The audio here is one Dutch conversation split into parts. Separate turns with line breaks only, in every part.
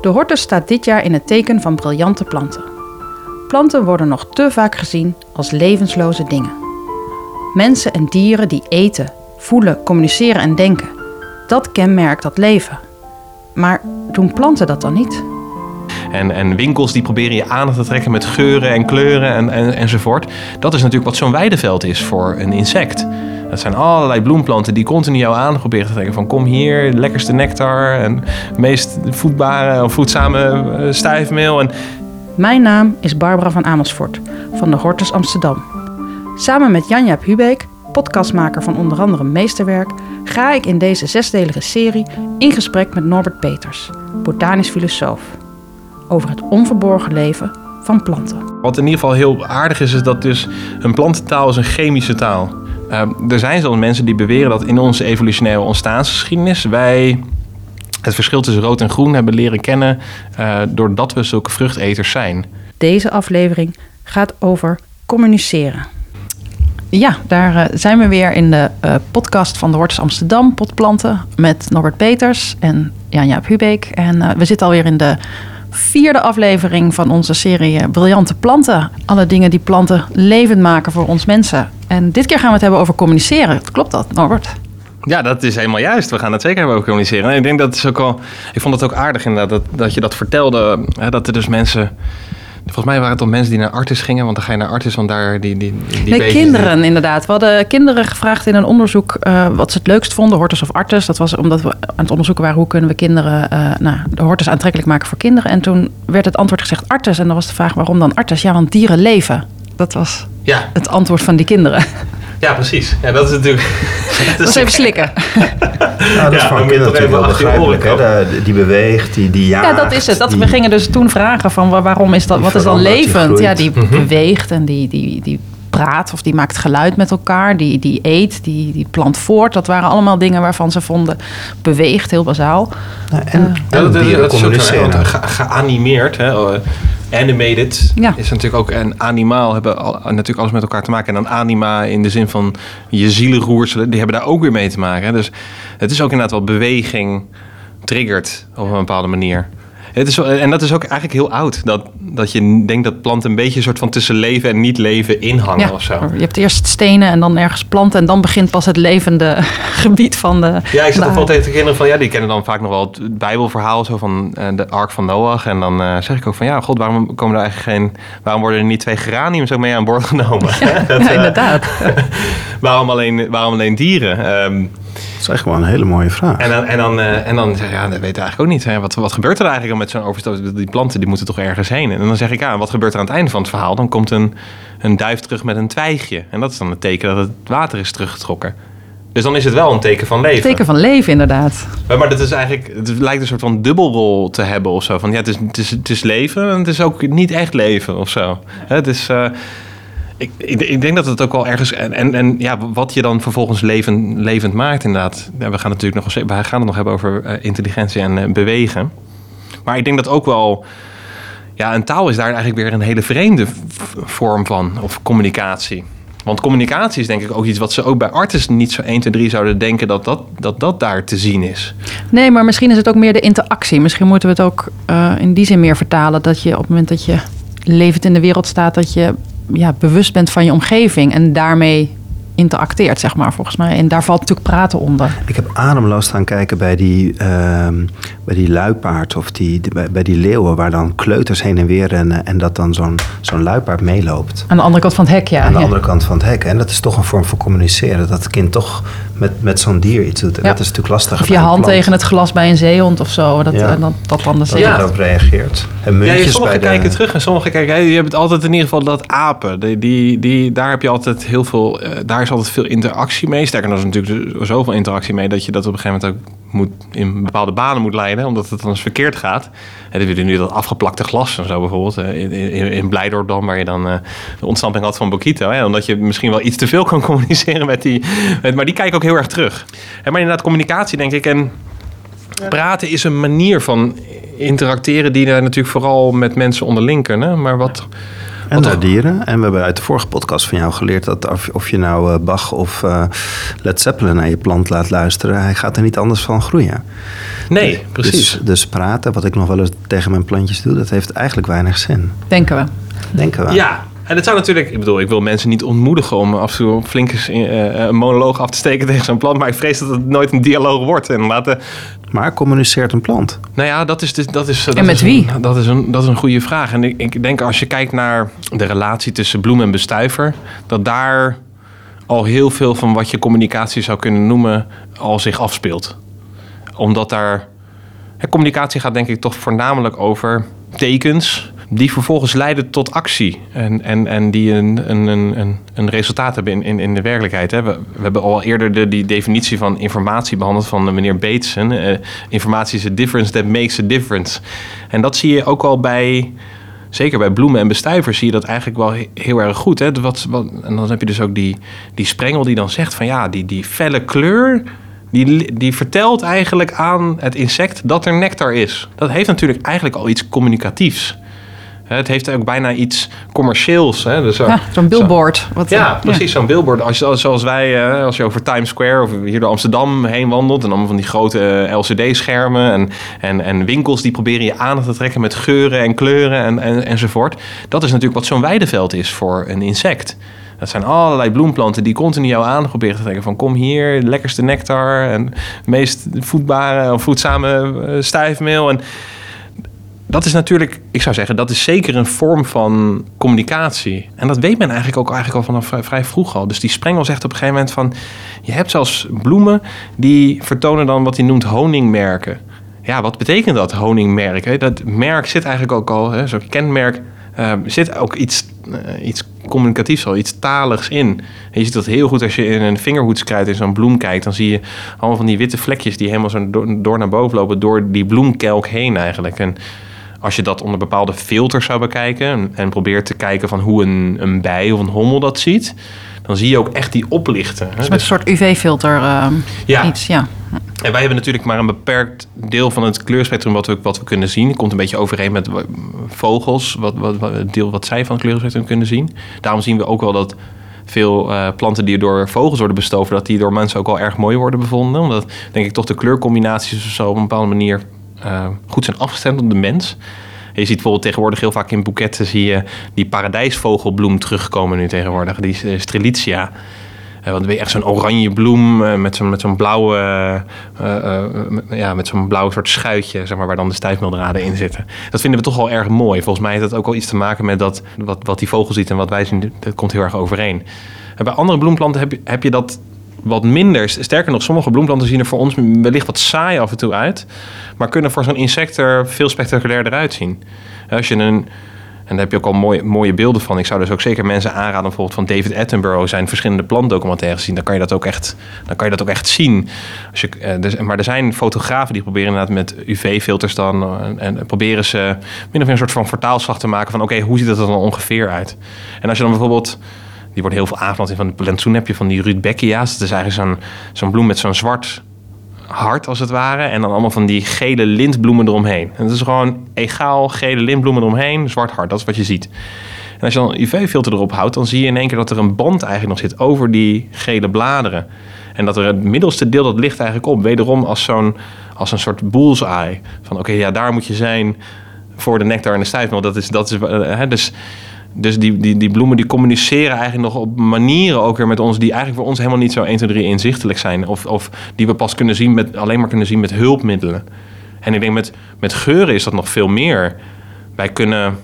De hortus staat dit jaar in het teken van briljante planten. Planten worden nog te vaak gezien als levensloze dingen. Mensen en dieren die eten, voelen, communiceren en denken. Dat kenmerkt dat leven. Maar doen planten dat dan niet?
En, en winkels die proberen je aandacht te trekken met geuren en kleuren en, en, enzovoort. Dat is natuurlijk wat zo'n weideveld is voor een insect. Dat zijn allerlei bloemplanten die continu jouw aandacht proberen te trekken. Van kom hier, lekkerste nectar en meest voedbare of voedzame eh, stijfmeel. En
Mijn naam is Barbara van Amersfoort van de Hortus Amsterdam. Samen met Janja Hubeek, podcastmaker van onder andere Meesterwerk, ga ik in deze zesdelige serie in gesprek met Norbert Peters, botanisch filosoof, over het onverborgen leven van planten.
Wat in ieder geval heel aardig is, is dat dus een plantentaal is een chemische taal. Uh, er zijn zelfs mensen die beweren dat in onze evolutionaire ontstaansgeschiedenis wij het verschil tussen rood en groen hebben leren kennen uh, doordat we zulke vruchteters zijn.
Deze aflevering gaat over communiceren. Ja, daar uh, zijn we weer in de uh, podcast van de Hortus Amsterdam, Potplanten, met Norbert Peters en Jan-Jaap Hubeek. En we zitten alweer in de vierde aflevering van onze serie Briljante Planten. Alle dingen die planten levend maken voor ons mensen. En dit keer gaan we het hebben over communiceren. Klopt dat, Norbert?
Ja, dat is helemaal juist. We gaan het zeker hebben over communiceren. En ik denk dat het ook wel. Ik vond het ook aardig inderdaad dat, dat je dat vertelde. Hè, dat er dus mensen. Volgens mij waren het dan mensen die naar Artis gingen, want dan ga je naar Artis, want daar die. die, die
nee, kinderen inderdaad. We hadden kinderen gevraagd in een onderzoek uh, wat ze het leukst vonden, hortus of artis. Dat was omdat we aan het onderzoeken waren hoe kunnen we kinderen, uh, nou, de hortus aantrekkelijk maken voor kinderen. En toen werd het antwoord gezegd artis. En dan was de vraag waarom dan artis? Ja, want dieren leven. Dat was
ja.
het antwoord van die kinderen.
Ja, precies. Ja, dat is natuurlijk...
dat is even slikken.
Nou, dat is
Ja,
voor
dan
een kind
moet je toch
natuurlijk begrijpelijk. Hè? Die beweegt, die, die jaagt.
Ja, dat is het. Dat,
die-
we gingen dus toen vragen van wa- waarom is dat,
Die
wat is dan
die
levend? ja, die
Mhm.
beweegt en die, die, die praat of die maakt geluid met elkaar. Die, die eet, die, die plant voort. Dat waren allemaal dingen waarvan ze vonden beweegt, heel bazaal.
Nou, en,
Eh,
en
Ja, dat, dat,
dieren
dat is ook ge- geanimeerd, hè, uh, animated,
Ja.
is natuurlijk ook een animaal, hebben al, natuurlijk alles met elkaar te maken. En dan anima in de zin van je zielenroerselen, die hebben daar ook weer mee te maken. Dus het is ook inderdaad wel beweging triggert op een bepaalde manier. Het is, en dat is ook eigenlijk heel oud. Dat, dat je denkt dat planten een beetje een soort van tussen leven en niet leven inhangen
Ja,
of zo.
je hebt eerst stenen en dan ergens planten en dan begint pas het levende gebied van de.
Ja, ik zat toch wel tegen de kinderen van... ja, die kennen dan vaak nog wel het bijbelverhaal... zo van eh, de ark van Noach. En dan eh, zeg ik ook van... ja, god, waarom komen er eigenlijk geen... waarom worden er niet twee geraniums ook mee aan boord genomen? Dat,
Ja,
eh,
inderdaad.
waarom, alleen, waarom alleen dieren? Ehm,
Dat is echt wel een hele mooie vraag.
en dan, en dan, eh, en dan zeg je, ja, dat weet ik eigenlijk ook niet. Hè. Wat, wat gebeurt er eigenlijk met zo'n overstoot? Die planten die moeten toch ergens heen? En dan zeg ik, ja, wat gebeurt er aan het einde van het verhaal? Dan komt een, een duif terug met een twijgje. En dat is dan het teken dat het water is teruggetrokken. Dus dan is het wel een teken van leven.
Teken van leven, inderdaad.
Maar, maar dat is eigenlijk, het lijkt een soort van dubbelrol te hebben of zo. Van ja, het is, het is, het is leven en het is ook niet echt leven of zo. Hè, Het is, eh, ik, ik, denk dat het ook wel ergens. En, en, en ja, wat je dan vervolgens levend, levend maakt, inderdaad. We gaan natuurlijk nog, we gaan het nog hebben over eh, intelligentie en eh, bewegen. Maar ik denk dat ook wel. Ja, een taal is daar eigenlijk weer een hele vreemde vorm van, of communicatie. Want communicatie is denk ik ook iets wat ze ook bij artis niet zo 1, 2, 3 zouden denken dat dat, dat, dat daar te zien is.
Nee, maar misschien is het ook meer de interactie. Misschien moeten we het ook eh, in die zin meer vertalen. Dat je op het moment dat je levend in de wereld staat, dat je ja, bewust bent van je omgeving en daarmee interacteert, zeg maar, volgens mij. En daar valt natuurlijk praten onder.
Ik heb ademloos staan kijken bij die, ehm, bij die luipaard of die, bij, bij die leeuwen... waar dan kleuters heen en weer rennen... en dat dan zo'n zo'n luipaard meeloopt.
Aan de andere kant van het hek, ja.
aan de
Ja.
andere kant van het hek. En dat is toch een vorm van communiceren. Dat het kind toch met, met zo'n dier iets doet. En
Ja.
dat is natuurlijk lastig.
Of je hand tegen het glas bij een zeehond of zo. Dat,
Ja.
en dat, dat dan de.
Ja.
reageert. En
Ja,
muntjes
je, sommigen
bij de...
kijken terug en sommigen kijken. Je hebt altijd in ieder geval dat apen. Die, die, die, daar heb je altijd heel veel. eh, daar is altijd veel interactie mee. Sterker nog, er is natuurlijk zoveel interactie mee dat je dat op een gegeven moment ook moet, in bepaalde banen moet leiden, omdat het dan eens verkeerd gaat. En je nu dat afgeplakte glas en zo bijvoorbeeld. eh, In, in, in Blijdorp dan, waar je dan eh, de ontstamping had van Bokito. Hè, omdat je misschien wel iets te veel kan communiceren met die. Met, maar die kijken ook heel erg terug. En maar inderdaad, communicatie denk ik. En praten is een manier van interacteren die daar natuurlijk vooral met mensen onderling kunnen. Maar wat,
En naar dieren. En we hebben uit de vorige podcast van jou geleerd dat of, of je nou eh, Bach of eh, Led Zeppelin naar je plant laat luisteren, hij gaat er niet anders van groeien.
Nee, precies.
Dus, dus praten, wat ik nog wel eens tegen mijn plantjes doe, dat heeft eigenlijk weinig zin.
Denken we.
Denken we.
Ja, en het zou natuurlijk, ik bedoel, ik wil mensen niet ontmoedigen om af en toe flink eens eh, een monoloog af te steken tegen zo'n plant, maar ik vrees dat het nooit een dialoog wordt. En laten,
Maar communiceert een plant.
nou ja, dat is, dus- dat is, dat
En met
is
wie?
Een, dat, is een, dat is een goede vraag. En ik, ik denk als je kijkt naar de relatie tussen bloem en bestuiver, dat daar al heel veel van wat je communicatie zou kunnen noemen al zich afspeelt. Omdat daar, hè, communicatie gaat denk ik toch voornamelijk over tekens die vervolgens leiden tot actie en, en, en die een, een, een, een, resultaat hebben in, in, in de werkelijkheid. We, hebben al eerder de, die definitie van informatie behandeld van de meneer Bateson. Eh, informatie is a difference that makes a difference. En dat zie je ook al bij, zeker bij bloemen en bestuivers, zie je dat eigenlijk wel he- heel erg goed. Hè. Wat, wat, en dan heb je dus ook die, die sprengel die dan zegt van ja, die, die felle kleur, die, die vertelt eigenlijk aan het insect dat er nectar is. Dat heeft natuurlijk eigenlijk al iets communicatiefs. Het heeft ook bijna iets commercieels. Hè? Dus
Ja, zo'n
zo-
billboard. Wat,
ja,
eh,
precies. Zo'n billboard. Als je, zoals wij, eh, als je over Times Square of hier door Amsterdam heen wandelt. En allemaal van die grote eh, LCD-schermen. En, en, en winkels die proberen je aandacht te trekken met geuren en kleuren en, en, enzovoort. Dat is natuurlijk wat zo'n weideveld is voor een insect. Dat zijn allerlei bloemplanten die continu jouw aandacht proberen te trekken. Van kom hier, lekkerste nectar en meest voedbare of voedzame eh, stijfmeel. En dat is natuurlijk, ik zou zeggen, dat is zeker een vorm van communicatie. En dat weet men eigenlijk ook eigenlijk al vanaf vrij, vroeg al. Dus die sprengel zegt op een gegeven moment van... je hebt zelfs bloemen die vertonen dan wat hij noemt honingmerken. Ja, wat betekent dat, honingmerk? Dat merk zit eigenlijk ook al, zo'n kenmerk... eh, zit ook iets, eh, iets communicatiefs al, iets taligs in. Je ziet dat heel goed als je in een vingerhoedskruid in zo'n bloem kijkt. Dan zie je allemaal van die witte vlekjes die helemaal zo door, door naar boven lopen... door die bloemkelk heen eigenlijk. En als je dat onder bepaalde filters zou bekijken en, en probeert te kijken van hoe een, een bij of een hommel dat ziet, dan zie je ook echt die oplichten. hè.
Dus met een soort UV-filter ehm,
Ja.
iets, ja.
En wij hebben natuurlijk maar een beperkt deel van het kleurspectrum wat we, wat we kunnen zien. Het komt een beetje overeen met vogels, wat, wat, wat, het deel wat zij van het kleurspectrum kunnen zien. Daarom zien we ook wel dat veel eh, planten die door vogels worden bestoven, dat die door mensen ook wel erg mooi worden bevonden. Omdat, denk ik, toch de kleurcombinaties of zo op een bepaalde manier eh, goed zijn afgestemd op de mens. Je ziet bijvoorbeeld tegenwoordig heel vaak in boeketten zie je die paradijsvogelbloem terugkomen nu tegenwoordig. Die eh, Strelitzia. Eh, want dan ben je echt zo'n oranje bloem met zo'n met zo'n blauwe, met- ja, met zo'n blauw soort schuitje, zeg maar, waar dan de stijfmeeldraden in zitten. Dat vinden we toch wel erg mooi. Volgens mij heeft dat ook wel iets te maken met dat, wat, wat die vogel ziet en wat wij zien. Dat komt heel erg overeen. En bij andere bloemplanten heb je, heb je dat wat minder. Sterker nog, sommige bloemplanten zien er voor ons wellicht wat saai af en toe uit, maar kunnen voor zo'n insect er veel spectaculairder uitzien. Als je een en daar heb je ook al mooie, mooie beelden van. Ik zou dus ook zeker mensen aanraden, bijvoorbeeld van David Attenborough, zijn verschillende plantdocumentaires zien. Dan kan je dat ook echt, dan kan je dat ook echt zien. Als je, eh, dus, maar er zijn fotografen die proberen inderdaad met UV-filters dan eh, en, en proberen ze min of meer een soort van vertaalslag te maken van oké, hoe ziet het er dan ongeveer uit? En als je dan bijvoorbeeld die wordt heel veel aangeplant in van de plantsoen heb je van die Rudbeckia's. Dat is eigenlijk zo'n zo'n bloem met zo'n zwart hart als het ware. En dan allemaal van die gele lintbloemen eromheen. En dat is gewoon egaal gele lintbloemen eromheen, zwart hart. Dat is wat je ziet. En als je dan een UV-filter erop houdt, dan zie je in één keer dat er een band eigenlijk nog zit over die gele bladeren. En dat er het middelste deel, dat ligt eigenlijk op. Wederom als, zo'n, als een soort bullseye. Van oké, ja, daar moet je zijn voor de nectar en de stijfmeel. Dat is, dat is, eh, dus dus die, die, die bloemen die communiceren eigenlijk nog op manieren ook weer met ons... die eigenlijk voor ons helemaal niet zo 1, 2, 3 inzichtelijk zijn. Of, of die we pas kunnen zien met, alleen maar kunnen zien met hulpmiddelen. En ik denk met, met geuren is dat nog veel meer. Wij kunnen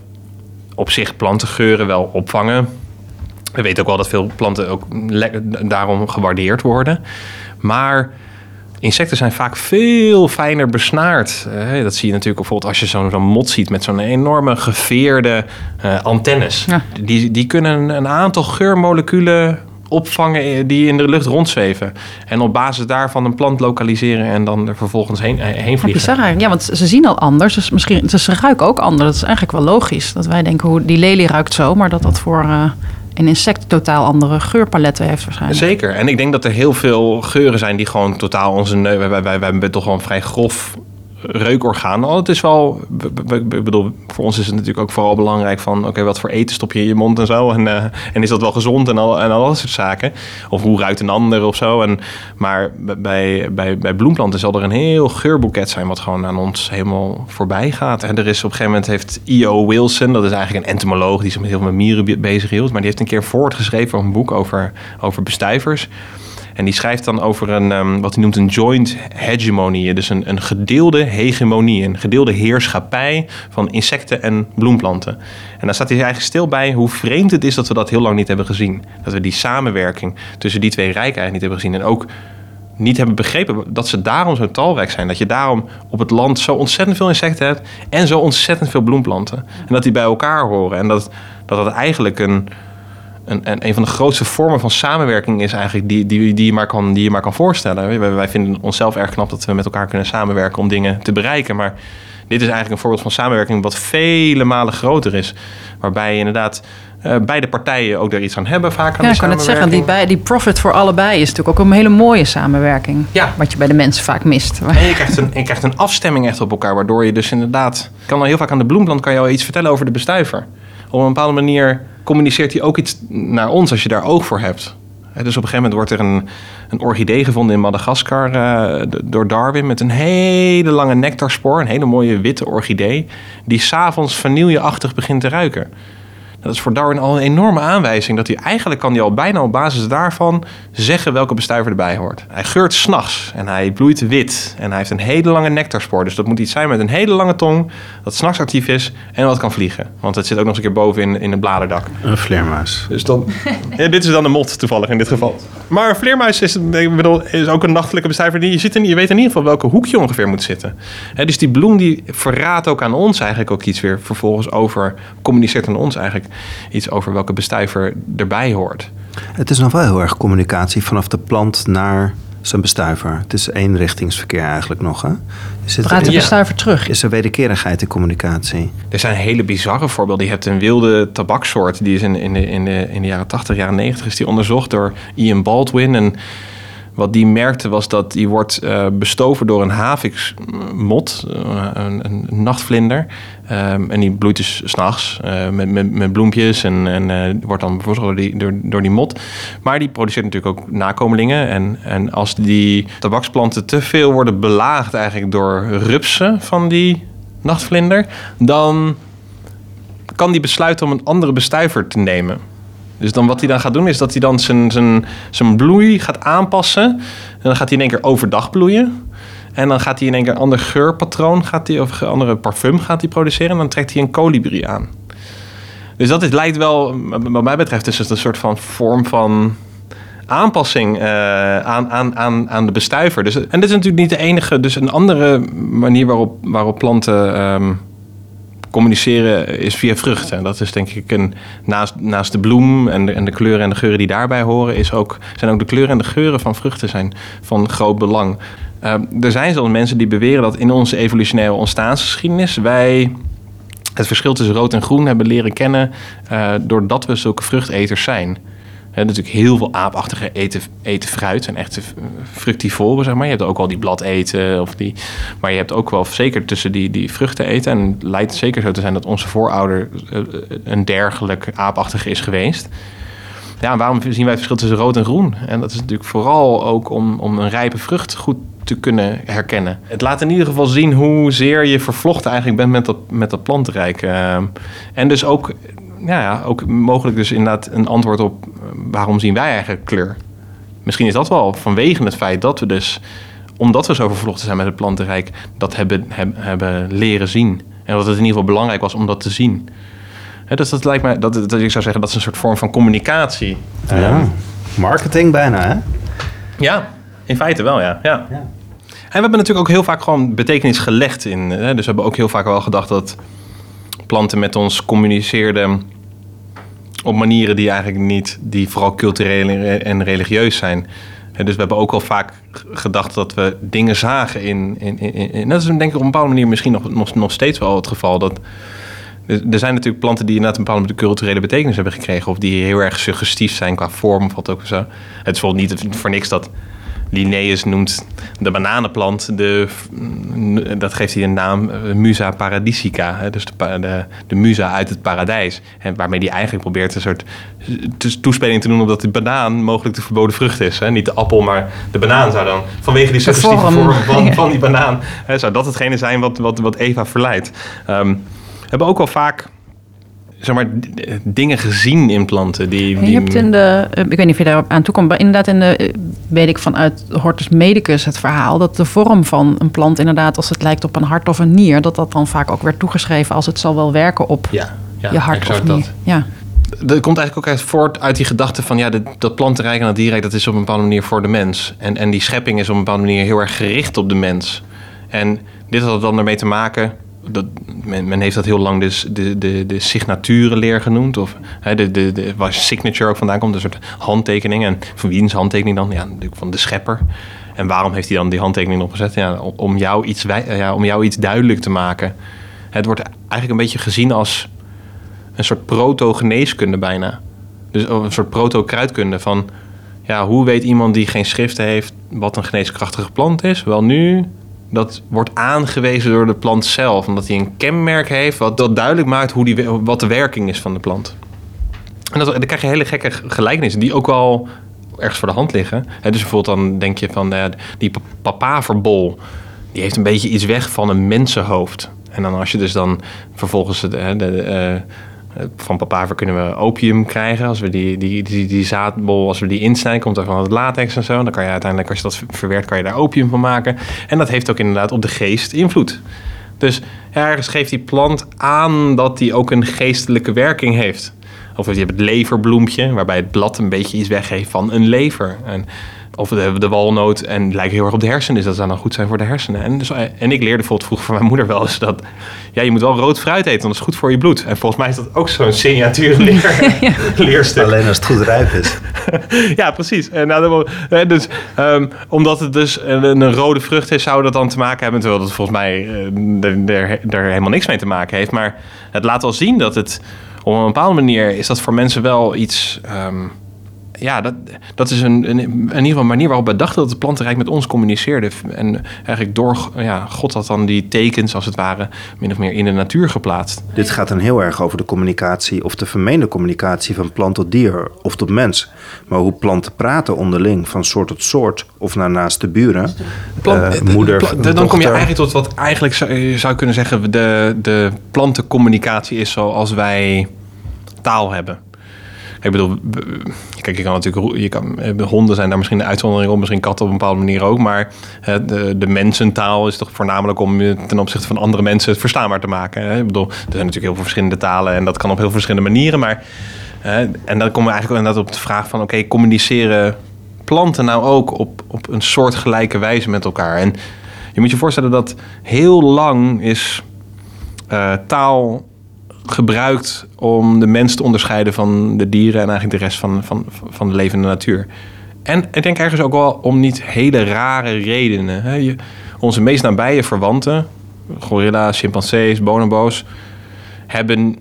op zich plantengeuren wel opvangen. We weten ook wel dat veel planten ook daarom gewaardeerd worden. Maar insecten zijn vaak veel fijner besnaard. Eh, dat zie je natuurlijk bijvoorbeeld als je zo'n mot ziet met zo'n enorme geveerde eh, antennes.
Ja.
Die, die kunnen een, aantal geurmoleculen opvangen eh, die in de lucht rondzweven. En op basis daarvan een plant lokaliseren en dan er vervolgens heen, heen
Ja,
vliegen.
eigenlijk. Ja, want ze zien al anders. Dus misschien, dus ze ruiken ook anders. Dat is eigenlijk wel logisch. Dat wij denken, hoe die lelie ruikt zo. Maar dat dat voor een insect totaal andere geurpaletten heeft waarschijnlijk.
Zeker. En ik denk dat er heel veel geuren zijn die gewoon totaal onze neus... Wij, wij, wij hebben toch een vrij grof reukorgaan. Al, het is wel, ik bedoel, voor ons is het natuurlijk ook vooral belangrijk van, oké, wat voor eten stop je in je mond en zo. En, uh, en is dat wel gezond en al, en al dat soort zaken. Of hoe ruikt een ander of zo. En, maar bij, bij, bij bloemplanten zal er een heel geurboeket zijn wat gewoon aan ons helemaal voorbij gaat. En er is op een gegeven moment heeft E.O. Wilson, dat is eigenlijk een entomoloog die zich met heel veel mieren bezig hield. Maar die heeft een keer voortgeschreven een boek over, over bestuivers. En die schrijft dan over een, um, wat hij noemt een joint hegemony. Dus een, een gedeelde hegemonie, een gedeelde heerschappij van insecten en bloemplanten. En daar staat hij eigenlijk stil bij hoe vreemd het is dat we dat heel lang niet hebben gezien. Dat we die samenwerking tussen die twee rijken eigenlijk niet hebben gezien. En ook niet hebben begrepen dat ze daarom zo talrijk zijn. Dat je daarom op het land zo ontzettend veel insecten hebt en zo ontzettend veel bloemplanten. En dat die bij elkaar horen. En dat dat, dat eigenlijk een, een, een, van de grootste vormen van samenwerking is eigenlijk die, die, die, je, maar kan, die je maar kan voorstellen. Wij, wij vinden onszelf erg knap dat we met elkaar kunnen samenwerken om dingen te bereiken. Maar dit is eigenlijk een voorbeeld van samenwerking wat vele malen groter is. Waarbij je inderdaad uh, beide partijen ook daar iets aan hebben vaak aan
Ja, ik kan het zeggen, die, bij, die profit voor allebei is natuurlijk ook een hele mooie samenwerking. Ja. Wat je bij de mensen vaak mist.
En je krijgt, een, je krijgt een afstemming echt op elkaar, waardoor je dus inderdaad... kan al heel vaak aan de bloemplant kan je al iets vertellen over de bestuiver. Op een bepaalde manier communiceert hij ook iets naar ons als je daar oog voor hebt. Dus op een gegeven moment wordt er een, een orchidee gevonden in Madagaskar uh, door Darwin met een hele lange nectarspoor, een hele mooie witte orchidee, die s'avonds vanilleachtig begint te ruiken. Dat is voor Darwin al een enorme aanwijzing. Dat hij eigenlijk kan hij al bijna op basis daarvan zeggen welke bestuiver erbij hoort. Hij geurt s'nachts en hij bloeit wit. En hij heeft een hele lange nectarspoor. Dus dat moet iets zijn met een hele lange tong. Dat s'nachts actief is en wat kan vliegen. Want het zit ook nog eens een keer boven in, in het bladerdak.
Een vleermuis.
Dus dan, ja, dit is dan een mot toevallig in dit geval. Maar een vleermuis is, ik bedoel, is ook een nachtelijke bestuiver. Die, je, zit in, je weet in ieder geval welke hoek je ongeveer moet zitten. dus die bloem die verraadt ook aan ons eigenlijk ook iets weer vervolgens over. Communiceert aan ons eigenlijk iets over welke bestuiver erbij hoort.
Het is nog wel heel erg communicatie vanaf de plant naar zijn bestuiver. Het is eenrichtingsverkeer eigenlijk nog. Hè?
Is de bestuiver terug?
Is er wederkerigheid in communicatie?
Er zijn hele bizarre voorbeelden. Je hebt een wilde tabaksoort. Die is in, in, de, in, de, in de jaren 80, jaren 90 is die onderzocht door Ian Baldwin. En wat die merkte was dat die wordt uh, bestoven door een haviksmot, uh, een, een, nachtvlinder. Um, en die bloeit dus s'nachts uh, met, met, bloempjes en, en wordt dan bevroren door die, door, door die mot. Maar die produceert natuurlijk ook nakomelingen. En, en als die tabaksplanten te veel worden belaagd eigenlijk door rupsen van die nachtvlinder, dan kan die besluiten om een andere bestuiver te nemen. Dus dan wat hij dan gaat doen, is dat hij dan zijn, zijn, zijn bloei gaat aanpassen. En dan gaat hij in één keer overdag bloeien. En dan gaat hij in één keer een ander geurpatroon, gaat hij, of een andere parfum gaat hij produceren. En dan trekt hij een kolibrie aan. Dus dat lijkt wel, wat mij betreft, is het een soort van vorm van aanpassing uh, aan, aan, aan, aan de bestuiver. Dus, en dit is natuurlijk niet de enige, dus een andere manier waarop, waarop planten um, communiceren is via vruchten. Dat is denk ik een, naast, naast de bloem en de, en de kleuren en de geuren die daarbij horen, is ook, zijn ook de kleuren en de geuren van vruchten zijn van groot belang. Uh, er zijn zelfs mensen die beweren dat in onze evolutionaire ontstaansgeschiedenis wij het verschil tussen rood en groen hebben leren kennen uh, doordat we zulke vruchteters zijn. He, natuurlijk heel veel aapachtige eten, eten fruit en echte fructivoren, zeg maar. Je hebt ook al die bladeten, of die, maar je hebt ook wel zeker tussen die, die vruchten eten. En het lijkt zeker zo te zijn dat onze voorouder eh, een dergelijk aapachtige is geweest. Ja, waarom zien wij het verschil tussen rood en groen? En dat is natuurlijk vooral ook om, om een rijpe vrucht goed te kunnen herkennen. Het laat in ieder geval zien hoezeer je vervlochten eigenlijk bent met dat, met dat plantenrijk. Uh, en dus ook ja, ja, ook mogelijk dus inderdaad een antwoord op eh, waarom zien wij eigenlijk kleur. Misschien is dat wel vanwege het feit dat we dus, omdat we zo vervlochten zijn met het plantenrijk, dat hebben, hebben, hebben leren zien. En dat het in ieder geval belangrijk was om dat te zien. dus dat lijkt mij, dat, dat, ik zou zeggen, dat is een soort vorm van communicatie.
Ja, ehm, marketing bijna, hè?
Ja, in feite wel, ja. ja. ja. En we hebben natuurlijk ook heel vaak gewoon betekenis gelegd in. Hè? Dus we hebben ook heel vaak wel gedacht dat planten met ons communiceerden op manieren die eigenlijk niet, die vooral cultureel en religieus zijn. Dus we hebben ook al vaak gedacht dat we dingen zagen in, in dat is denk ik op een bepaalde manier misschien nog, nog, nog steeds wel het geval. Dat, er zijn natuurlijk planten die inderdaad een bepaalde culturele betekenis hebben gekregen. Of die heel erg suggestief zijn qua vorm of wat ook zo. Het is bijvoorbeeld niet voor niks dat Linnaeus noemt de bananenplant, de, dat geeft hij een naam, eh, Musa paradisica. Dus de, de, de musa uit het paradijs. En waarmee hij eigenlijk probeert een soort to- toespeling te doen... omdat de banaan mogelijk de verboden vrucht is. Hè. Niet de appel, maar de banaan zou dan... vanwege die suggestieve
vorm.
van, die banaan... Hè, zou dat hetgene zijn wat, wat, wat Eva verleidt. Ehm, we hebben ook wel vaak zeg maar, d- dingen gezien in planten. Die,
Je
die,
hebt in de, eh, ik weet niet of je daar aan toe komt, maar inderdaad in de, eh, weet ik vanuit Hortus Medicus het verhaal, dat de vorm van een plant inderdaad, als het lijkt op een hart of een nier, dat dat dan vaak ook werd toegeschreven als het zal wel werken op
ja, ja,
je hart
exact
of nier.
dat.
Ja.
Dat komt eigenlijk ook uit voort uit die gedachte van ja, de- dat plantenrijk en dat dierrijk, dat is op een bepaalde manier voor de mens. En, en die schepping is op een bepaalde manier heel erg gericht op de mens. En dit had dan ermee te maken. Dat, men, men heeft dat heel lang dus de, de, de signaturenleer genoemd. Of hè, de, de, de, waar signature ook vandaan komt. Een soort handtekening. En van wie is handtekening dan? Ja, natuurlijk van de schepper. En waarom heeft hij dan die handtekening opgezet? Ja, om- jou iets, wij- ja, om jou iets duidelijk te maken. Het wordt eigenlijk een beetje gezien als een soort proto-geneeskunde bijna. Dus een soort proto-kruidkunde van... Ja, hoe weet iemand die geen schriften heeft wat een geneeskrachtige plant is? Wel nu, dat wordt aangewezen door de plant zelf. Omdat hij een kenmerk heeft wat dat duidelijk maakt hoe die, wat de werking is van de plant. En dat, dan krijg je hele gekke gelijkenissen die ook wel ergens voor de hand liggen. Dus bijvoorbeeld dan denk je van eh, die pa- papaverbol. Die heeft een beetje iets weg van een mensenhoofd. En dan als je dus dan vervolgens de, eh, van papaver kunnen we opium krijgen. Als we die, die, die, die zaadbol, als we die insnijden, komt er van het latex en zo. Dan kan je uiteindelijk, als je dat verwerkt, kan je daar opium van maken. En dat heeft ook inderdaad op de geest invloed. Dus ergens geeft die plant aan dat die ook een geestelijke werking heeft. Of je hebt het leverbloempje, waarbij het blad een beetje iets weggeeft van een lever. En, of we hebben de walnoot en het lijkt heel erg op de hersenen, dus dat zou dan goed zijn voor de hersenen. En, dus, en ik leerde bijvoorbeeld vroeger van mijn moeder wel eens dat ja, je moet wel rood fruit eten, want dat is goed voor je bloed. En volgens mij is dat ook zo'n signatuurleer, leerstuk.
Alleen als het goed rijp is.
Ja, precies. En nou, dat- dus, ehm, omdat het dus een, een rode vrucht is, zou dat dan te maken hebben... terwijl dat volgens mij eh, er, helemaal niks mee te maken heeft. Maar het laat wel zien dat het op een bepaalde manier... is dat voor mensen wel iets... ehm, ja, dat, dat is een, een, in ieder geval een manier waarop we dachten dat het plantenrijk met ons communiceerde. En eigenlijk door ja, God had dan die tekens, als het ware, min of meer in de natuur geplaatst.
Dit gaat dan heel erg over de communicatie of de vermeende communicatie van plant tot dier of tot mens. Maar hoe planten praten onderling van soort tot soort of naar naaste buren.
Plant-
eh, moeder,
pla- dan kom je eigenlijk tot wat eigenlijk zou, je zou kunnen zeggen de, de plantencommunicatie is zoals wij taal hebben. Ik bedoel, kijk, je kan natuurlijk, je kan, eh, honden zijn daar misschien de uitzondering op, misschien katten op een bepaalde manier ook, maar eh, de, de mensentaal is toch voornamelijk om je ten opzichte van andere mensen het verstaanbaar te maken. Hè? Ik bedoel, er zijn natuurlijk heel veel verschillende talen en dat kan op heel verschillende manieren, maar eh, en dan komen we eigenlijk inderdaad op de vraag van, oké, communiceren planten nou ook op, op een soortgelijke wijze met elkaar? En je moet je voorstellen dat heel lang is eh, taal gebruikt om de mens te onderscheiden van de dieren en eigenlijk de rest van, van, van de levende natuur. En ik denk ergens ook wel om niet hele rare redenen. Hè. Onze meest nabije verwanten, gorilla's, chimpansees, bonobo's, hebben,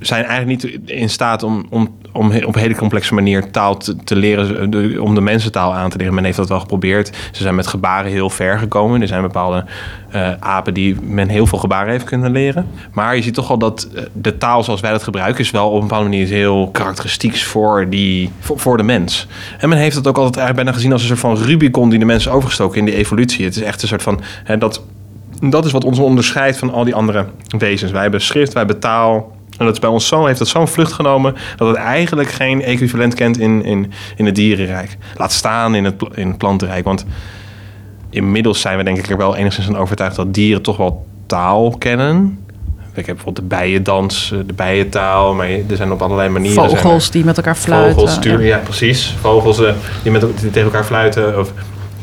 zijn eigenlijk niet in staat om, om, om op een hele complexe manier taal te, leren, om de mensentaal aan te leren. Men heeft dat wel geprobeerd. Ze zijn met gebaren heel ver gekomen. Er zijn bepaalde eh, apen die men heel veel gebaren heeft kunnen leren. Maar je ziet toch wel dat eh, de taal zoals wij dat gebruiken, is wel op een bepaalde manier heel karakteristiek voor, die, voor, de mens. En men heeft het ook altijd eigenlijk bijna gezien als een soort van Rubicon die de mensen overgestoken in die evolutie. Het is echt een soort van hè, dat dat is wat ons onderscheidt van al die andere wezens. Wij hebben schrift, wij hebben taal. En dat is bij ons zo, heeft dat zo'n vlucht genomen dat het eigenlijk geen equivalent kent in, in, in het dierenrijk. Laat staan in het, in het plantenrijk. Want inmiddels zijn we denk ik er wel enigszins van overtuigd dat dieren toch wel taal kennen. Ik heb bijvoorbeeld de bijendans, eh, de bijentaal, maar er zijn op allerlei manieren. er-
Vogels die met elkaar fluiten.
Vogels, sturen,
ja.
ja. precies. Vogels eh, die, met, die tegen elkaar fluiten. Of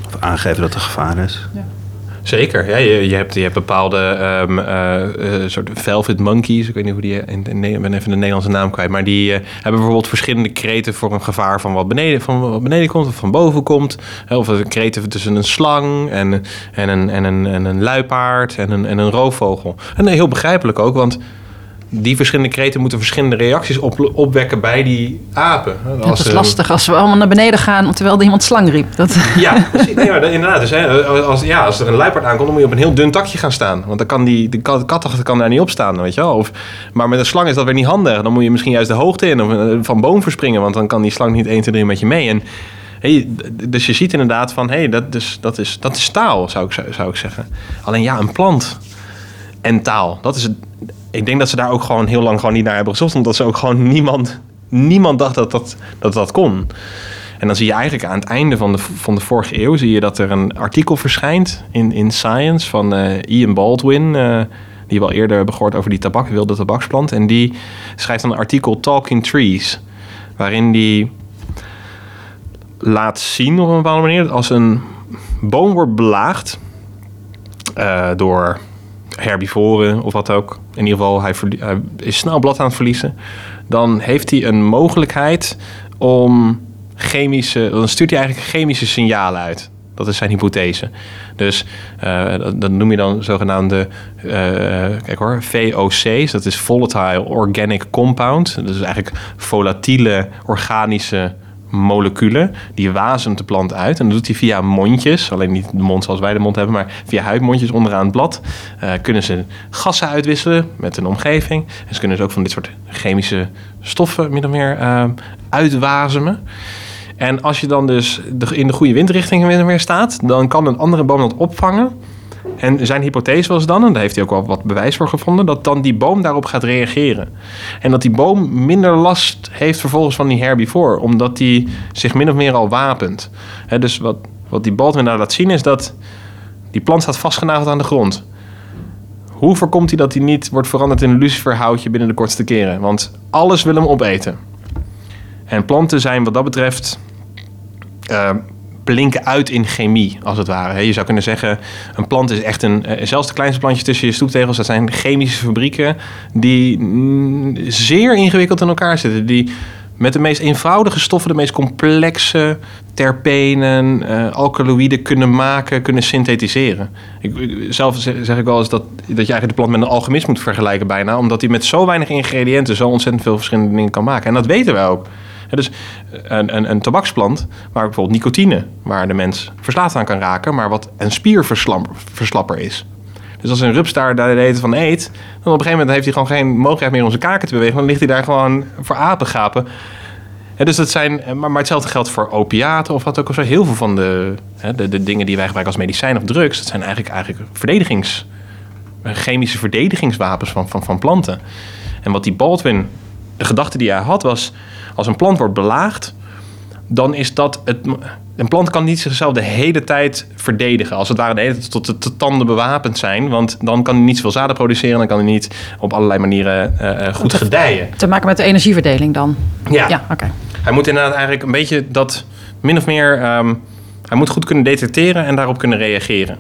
Of aangeven dat er gevaar is.
Zeker, ja, je, je, hebt, je hebt bepaalde eh, eh, soort velvet monkeys. Ik weet niet hoe die in, in, ben even de Nederlandse naam kwijt. Maar die eh, hebben bijvoorbeeld verschillende kreten voor een gevaar van wat beneden, van wat beneden komt of van boven komt. Of een kreten tussen een slang en, en, een, en, een, en een luipaard en een, en een roofvogel. En heel begrijpelijk ook, want die verschillende kreten moeten verschillende reacties op, opwekken bij die apen.
Dat
Als
is
er-
lastig als we allemaal naar beneden gaan terwijl er iemand slang riep. Dat,
Ja, precies. Nee, maar dat- inderdaad. Dus, hè, als, ja, als er een luipaard aankomt, dan moet je op een heel dun takje gaan staan. Want dan kan die, de kat, katachtig kan daar niet op staan, weet je wel. Of, maar met een slang is dat weer niet handig. Dan moet je misschien juist de hoogte in of eh, van boom verspringen. Want dan kan die slang niet 1, 2, 3 met je mee. En, hey, dus je ziet inderdaad van, hey, dat, is, dat, is, dat is taal, zou ik, zou ik zeggen. Alleen ja, een plant en taal. Dat is het. Ik denk dat ze daar ook gewoon heel lang gewoon niet naar hebben gezocht. Omdat ze ook gewoon niemand, niemand dacht dat dat, dat dat kon. En dan zie je eigenlijk aan het einde van de, van de vorige eeuw... zie je dat er een artikel verschijnt in, in Science van eh, Ian Baldwin... eh, die we al eerder hebben gehoord over die tabak, wilde tabaksplant. En die schrijft een artikel Talking Trees... waarin die laat zien op een bepaalde manier... dat als een boom wordt belaagd eh, door herbivoren of wat ook... in ieder geval, hij, hij is snel blad aan het verliezen... dan heeft hij een mogelijkheid om chemische... dan stuurt hij eigenlijk chemische signalen uit. Dat is zijn hypothese. Dus eh, dat, noem je dan zogenaamde, eh, kijk hoor, VOC's. Dat is Volatile Organic Compound. Dat is eigenlijk volatiele organische moleculen. Die wasemt de plant uit. En dat doet hij via mondjes. Alleen niet de mond zoals wij de mond hebben, maar via huidmondjes onderaan het blad. eh, kunnen ze gassen uitwisselen met een omgeving. En ze kunnen dus ook van dit soort chemische stoffen min of meer eh, uitwasemen. En als je dan dus in de goede windrichting meer staat, dan kan een andere boom dat opvangen. En zijn hypothese was dan, en daar heeft hij ook wel wat bewijs voor gevonden, dat dan die boom daarop gaat reageren. En dat die boom minder last heeft vervolgens van die herbivoor, omdat die zich min of meer al wapent. Dus wat, wat die Baldwin daar laat zien is dat die plant staat vastgenageld aan de grond. Hoe voorkomt hij dat hij niet wordt veranderd in een luciferhoutje binnen de kortste keren? Want alles wil hem opeten. En planten zijn wat dat betreft eh, blinken uit in chemie, als het ware. Je zou kunnen zeggen, een plant is echt een... eh, zelfs de kleinste plantjes tussen je stoeptegels... dat zijn chemische fabrieken die mm, zeer ingewikkeld in elkaar zitten. Die met de meest eenvoudige stoffen... de meest complexe terpenen, eh alkaloïden kunnen maken... kunnen synthetiseren. Zelf zeg zeg ik wel eens dat, dat je eigenlijk de plant met een alchemist moet vergelijken bijna... omdat hij met zo weinig ingrediënten... zo ontzettend veel verschillende dingen kan maken. En dat weten wij ook. Dus een, een, een tabaksplant, waar bijvoorbeeld nicotine, waar de mens verslaafd aan kan raken, maar wat een spierverslapper is. Dus als een rups daar de tijd van eet, dan op een gegeven moment heeft hij gewoon geen mogelijkheid meer om zijn kaken te bewegen. Dan ligt hij daar gewoon voor apen gapen. Ja, dus dat zijn, maar, maar hetzelfde geldt voor opiaten of wat ook. Of zo. Heel veel van de, hè, de, dingen die wij gebruiken als medicijn of drugs, dat zijn eigenlijk, eigenlijk verdedigings, chemische verdedigingswapens van, van, van planten. En wat die Baldwin, de gedachte die hij had was, als een plant wordt belaagd, dan is dat het. Een plant kan niet zichzelf de hele tijd verdedigen. Als het ware de hele tijd tot de tanden bewapend zijn. Want dan kan hij niet zoveel zaden produceren. Dan kan hij niet op allerlei manieren eh, eh, goed gedijen.
te maken met de energieverdeling dan.
Ja.
Ja, oké.
Hij moet inderdaad eigenlijk een beetje dat min of meer. ehm, hij moet goed kunnen detecteren en daarop kunnen reageren.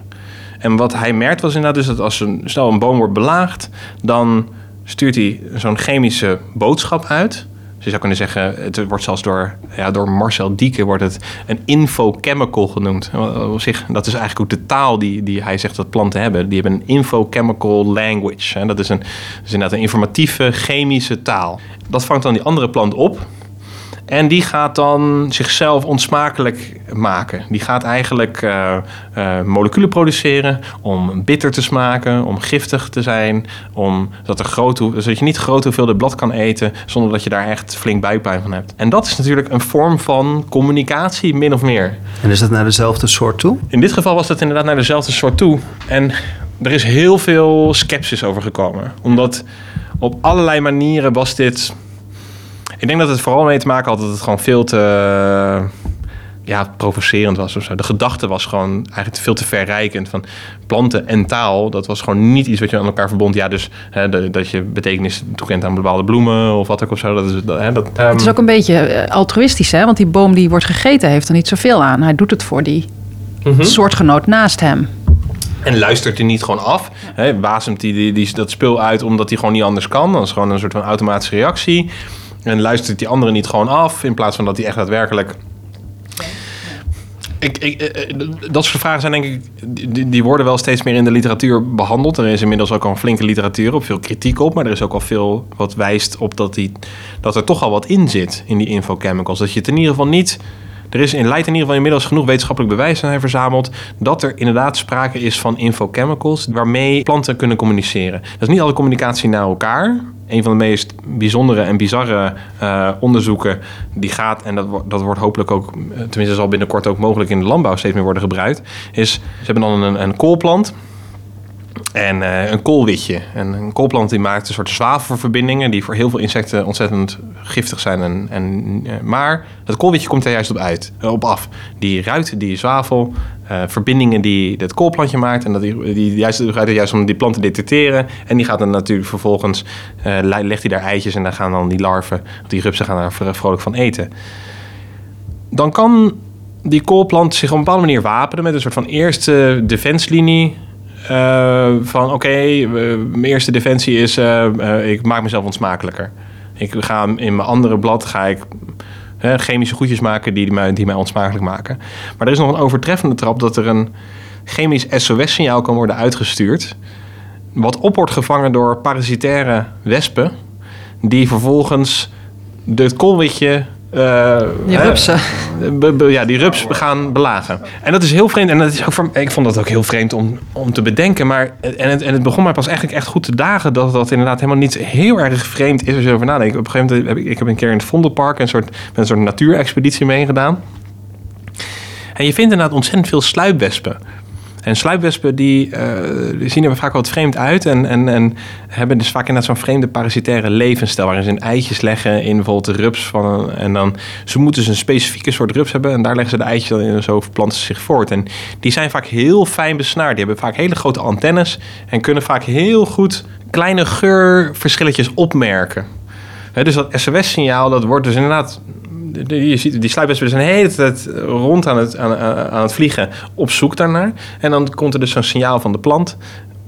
En wat hij merkt was inderdaad dus dat als een, snel een boom wordt belaagd, dan stuurt hij zo'n chemische boodschap uit. Dus je zou kunnen zeggen, het wordt zelfs door, ja, door Marcel Dieke wordt het een infochemical genoemd. Dat is eigenlijk ook de taal die, die hij zegt dat planten hebben. Die hebben een infochemical language. Dat is, een, dat is inderdaad een informatieve chemische taal. Dat vangt dan die andere plant op. En die gaat dan zichzelf onsmakelijk maken. Die gaat eigenlijk eh, eh, moleculen produceren om bitter te smaken, om giftig te zijn, om dat er groot, hoe- zodat je niet grote hoeveelheden blad kan eten zonder dat je daar echt flink buikpijn van hebt. En dat is natuurlijk een vorm van communicatie, min of meer.
En is dat naar dezelfde soort toe?
In dit geval was het inderdaad naar dezelfde soort toe. En er is heel veel sceptisch over gekomen. Omdat op allerlei manieren was dit... Ik denk dat het vooral mee te maken had dat het gewoon veel te... eh, Ja, provocerend was of zo. De gedachte was gewoon eigenlijk veel te verrijkend. Van planten en taal, dat was gewoon niet iets wat je aan elkaar verbond. Ja, dus hè, de- dat je betekenis toekent aan bepaalde bloemen of wat ook of zo. Dat is, dat, hè, dat,
Het is
ehm,
ook een beetje eh, altruïstisch, hè? Want die boom die wordt gegeten heeft er niet zoveel aan. Hij doet het voor die
mhm.
soortgenoot naast hem.
En luistert hij niet gewoon af? Hè, wasemt hij die, die, dat spul uit omdat hij gewoon niet anders kan? Dat is gewoon een soort van automatische reactie. En luistert die andere niet gewoon af in plaats van dat hij echt daadwerkelijk. Ik, ik, eh, dat soort vragen zijn denk ik, die, die worden wel steeds meer in de literatuur behandeld. Er is inmiddels ook al een flinke literatuur op, veel kritiek op, maar er is ook al veel wat wijst op dat, die, dat er toch al wat in zit in die infochemicals. Dat je het in ieder geval niet er is in Leid in ieder geval inmiddels genoeg wetenschappelijk bewijs zijn verzameld dat er inderdaad sprake is van infochemicals waarmee planten kunnen communiceren. Dat is niet alle communicatie naar elkaar. Een van de meest bijzondere en bizarre uh, onderzoeken die gaat, en dat, dat wordt hopelijk ook, eh, tenminste zal binnenkort ook mogelijk in de landbouw steeds meer worden gebruikt, is ze hebben dan een, een koolplant. En uh, een koolwitje. En een koolplant die maakt een soort zwavelverbindingen die voor heel veel insecten ontzettend giftig zijn. En, en, uh, maar het koolwitje komt er juist op, uit, uh, op af. Die ruit, die zwavel, verbindingen die het koolplantje maakt. En dat die, die juist, juist om die planten te detecteren. En die gaat dan natuurlijk vervolgens, legt hij daar eitjes en dan gaan dan die larven, die rupsen gaan daar vrolijk van eten. Dan kan die koolplant zich op een bepaalde manier wapenen met een soort van eerste defenslinie van oké, mijn eerste defensie is uh, uh, ik maak mezelf onsmakelijker. Ik ga in mijn andere blad ga ik chemische goedjes maken die mij, die mij onsmakelijk maken. Maar er is nog een overtreffende trap dat er een chemisch SOS-signaal kan worden uitgestuurd. Wat op wordt gevangen door parasitaire wespen. Die vervolgens het koolwitje
die rupsen.
Uh, ja, die rups gaan belagen. En dat is heel vreemd. En dat is ook voor, ik vond dat ook heel vreemd om, om te bedenken. Maar, en, het, en het begon mij pas eigenlijk echt goed te dagen... dat dat inderdaad helemaal niet heel erg vreemd is als je erover nadenkt. Op een gegeven moment heb ik, ik heb een keer in het Vondelpark... een soort, een soort natuurexpeditie meegedaan. En je vindt inderdaad ontzettend veel sluipwespen. En sluipwespen die, uh, die, zien er vaak wat vreemd uit en, en, en hebben dus vaak inderdaad zo'n vreemde parasitaire levensstijl waarin ze een eitjes leggen in bijvoorbeeld de rups van en dan ze moeten dus een specifieke soort rups hebben en daar leggen ze de eitjes dan in en zo verplanten ze zich voort. En die zijn vaak heel fijn besnaard. Die hebben vaak hele grote antennes en kunnen vaak heel goed kleine geurverschilletjes opmerken. Dus dat SOS-signaal, dat wordt dus inderdaad je ziet, die sluipwespen zijn de hele tijd rond aan het, aan, aan het vliegen op zoek daarnaar. En dan komt er dus zo'n signaal van de plant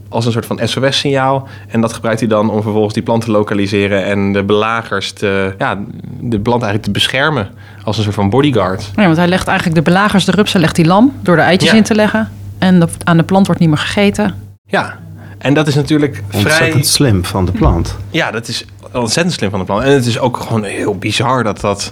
als een soort van SOS-signaal. En dat gebruikt hij dan om vervolgens die plant te lokaliseren en de belagers te, ja, de plant eigenlijk te beschermen. Als een soort van bodyguard.
Ja, want hij legt eigenlijk de belagers, de rupsen, legt hij lam door de eitjes ja. in te leggen. En de, aan de plant wordt niet meer gegeten.
Ja, en dat is natuurlijk
ontzettend
vrij...
slim van de plant.
Ja, dat is ontzettend slim van de plant. En het is ook gewoon heel bizar dat dat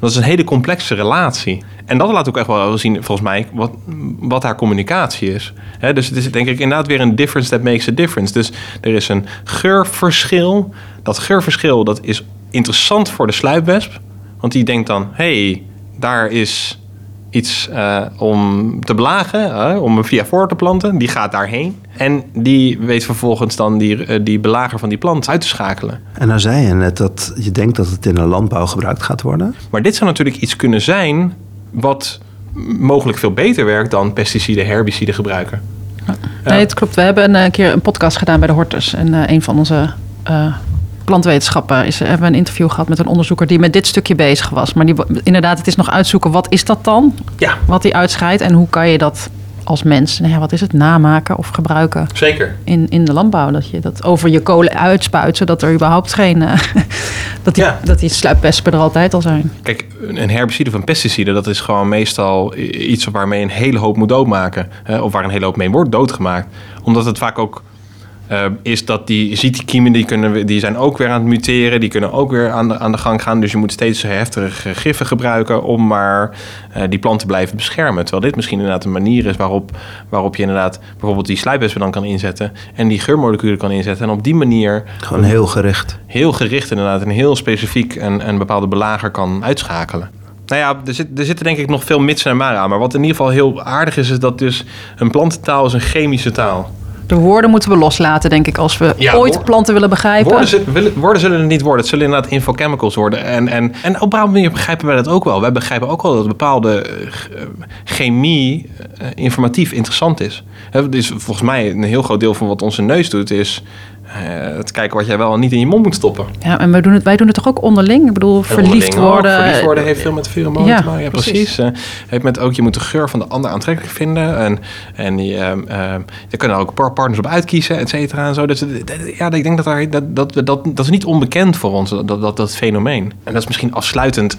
dat is een hele complexe relatie. En dat laat ook echt wel zien, volgens mij, wat, wat haar communicatie is. dus het is denk ik inderdaad weer een difference that makes a difference. Dus er is een geurverschil. Dat geurverschil dat is interessant voor de sluipwesp. Want die denkt dan, hey, daar is iets uh, om te belagen, uh, om een via voor te planten. Die gaat daarheen. En die weet vervolgens dan die, uh, die belager van die plant uit te schakelen.
En nou zei je net dat je denkt dat het in de landbouw gebruikt gaat worden.
Maar dit zou natuurlijk iets kunnen zijn wat mogelijk veel beter werkt dan pesticiden, herbiciden gebruiken.
Ja. Nee, het klopt. We hebben een keer een podcast gedaan bij de Hortus. En een van onze plantwetenschappen is, hebben we een interview gehad met een onderzoeker die met dit stukje bezig was. Maar die, inderdaad, het is nog uitzoeken wat is dat dan?
Ja.
Wat die uitscheidt en hoe kan je dat als mens, nou ja, wat is het, namaken of gebruiken?
Zeker.
In, in de landbouw, dat je dat over je kolen uitspuit, zodat er überhaupt geen, uh, dat, die, ja. dat die sluipwespen er altijd al zijn.
Kijk, een herbicide of een pesticide, dat is gewoon meestal iets waarmee een hele hoop moet doodmaken. Hè, of waar een hele hoop mee wordt doodgemaakt. Omdat het vaak ook uh, is dat die ziektekiemen, die, kunnen, die zijn ook weer aan het muteren. Die kunnen ook weer aan de, aan de gang gaan. Dus je moet steeds heftige giffen gebruiken om maar uh, die plant te blijven beschermen. Terwijl dit misschien inderdaad een manier is waarop, waarop je inderdaad bijvoorbeeld die sluipwespen dan kan inzetten. En die geurmoleculen kan inzetten. En op die manier...
Gewoon heel gericht.
Heel gericht inderdaad. En heel specifiek een, een bepaalde belager kan uitschakelen. Nou ja, er, zit, er zitten denk ik nog veel mitsen en maren aan. Maar wat in ieder geval heel aardig is, is dat dus een plantentaal is een chemische taal
de woorden moeten we loslaten, denk ik, als we ja, ooit planten willen begrijpen.
Woorden, woorden, zullen het niet worden. Het zullen inderdaad infochemicals worden. En, en, en op een bepaalde manier begrijpen wij dat ook wel. Wij begrijpen ook wel dat bepaalde uh, chemie uh, informatief interessant is. Het is volgens mij een heel groot deel van wat onze neus doet, is het kijken wat jij wel en niet in je mond moet stoppen.
Ja, en wij doen het, wij doen het toch ook onderling? Ik bedoel, verliefd worden.
Ook. Verliefd worden heeft veel met pheromonen ja, te maken. Ja, precies. precies. Uh, heeft met ook, je moet de geur van de ander aantrekkelijk vinden. En, en je, uh, je kunnen er ook partners op uitkiezen, et cetera. En zo. Dus ja, ik denk dat, daar, dat, dat, dat, dat is niet onbekend voor ons, dat, dat, dat fenomeen. En dat is misschien afsluitend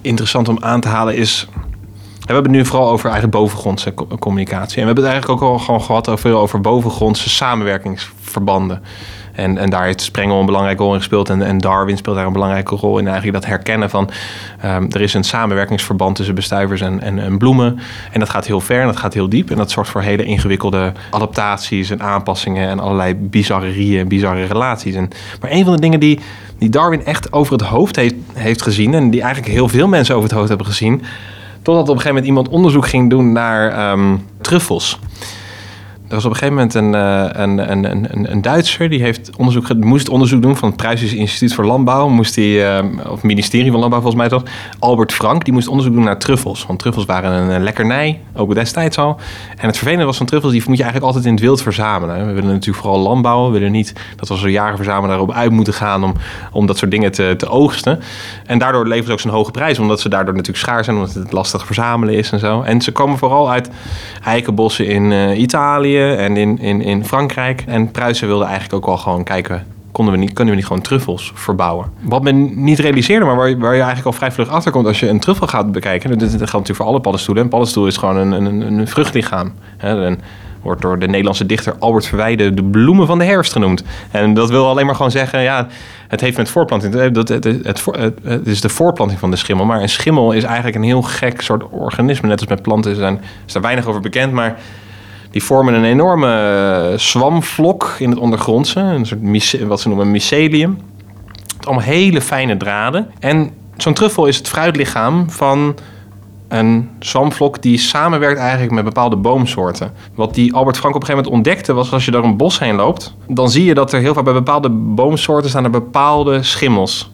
interessant om aan te halen, is we hebben het nu vooral over eigenlijk bovengrondse co- communicatie. En we hebben het eigenlijk ook al gewoon gehad over, over bovengrondse samenwerkingsverbanden. En, en daar heeft Sprengel een belangrijke rol in gespeeld. En, en Darwin speelt daar een belangrijke rol in. Eigenlijk dat herkennen van... ehm, er is een samenwerkingsverband tussen bestuivers en, en, en bloemen. En dat gaat heel ver en dat gaat heel diep. En dat zorgt voor hele ingewikkelde adaptaties en aanpassingen... en allerlei bizarrerieën en bizarre relaties. En, maar een van de dingen die, die Darwin echt over het hoofd heeft, heeft gezien... en die eigenlijk heel veel mensen over het hoofd hebben gezien... totdat op een gegeven moment iemand onderzoek ging doen naar ehm, truffels... Er was op een gegeven moment een, eh, een, een, een, een Duitser die heeft onderzoek, moest onderzoek doen van het Pruisisch Instituut voor Landbouw. Moest die, eh, of ministerie van Landbouw volgens mij toch. Albert Frank, die moest onderzoek doen naar truffels. Want truffels waren een, eh, lekkernij, ook destijds al. En het vervelende was van truffels, die moet je eigenlijk altijd in het wild verzamelen. We willen natuurlijk vooral landbouwen. We willen niet dat we als jagerverzamelaar erop uit moeten gaan om, om dat soort dingen te, te oogsten. En daardoor leveren ze ook zo'n hoge prijs, omdat ze daardoor natuurlijk schaar zijn, omdat het lastig verzamelen is en zo. En ze komen vooral uit eikenbossen in eh, Italië en in, in, in Frankrijk. En Pruisen wilde eigenlijk ook wel gewoon kijken. Konden we niet, kunnen we niet gewoon truffels verbouwen? Wat men niet realiseerde, maar waar, waar je eigenlijk al vrij vlug achter komt als je een truffel gaat bekijken. Dat, dat geldt natuurlijk voor alle paddenstoelen. Een paddenstoel is gewoon een, een, een vruchtlichaam. En wordt door de Nederlandse dichter Albert Verwijde de bloemen van de herfst genoemd. En dat wil alleen maar gewoon zeggen, ja, het heeft met voorplanting dat het, het, het, het, is de voorplanting van de schimmel. Maar een schimmel is eigenlijk een heel gek soort organisme. Net als met planten er- is daar weinig over bekend, maar die vormen een enorme eh, zwamvlok in het ondergrondse. Een soort wat ze noemen mycelium. Het allemaal hele fijne draden. En zo'n truffel is het fruitlichaam van een zwamvlok die samenwerkt eigenlijk met bepaalde boomsoorten. Wat die Albert Frank op een gegeven moment ontdekte was als je door een bos heen loopt, dan zie je dat er heel vaak bij bepaalde boomsoorten staan er bepaalde schimmels.